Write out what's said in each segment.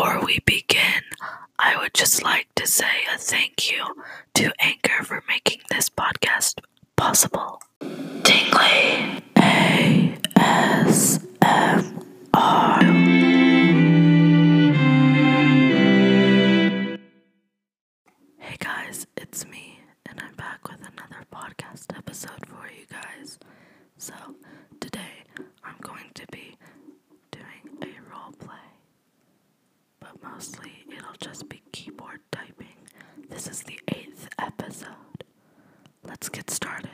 Before we begin, I would just like to say a thank you to Anchor for making this podcast possible. Tingly mostly it'll just be keyboard typing. This is the eighth episode. Let's get started.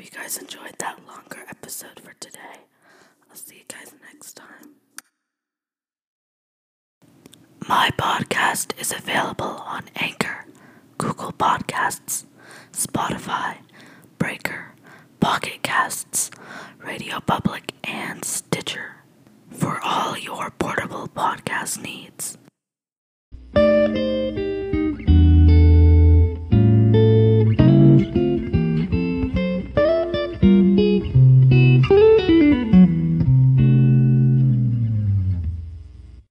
hope you guys enjoyed that longer episode for today. I'll see you guys next time. My podcast is available on Anchor, Google Podcasts, Spotify, Breaker, Pocket Casts, Radio Public, and Stitcher for all your portable podcast needs.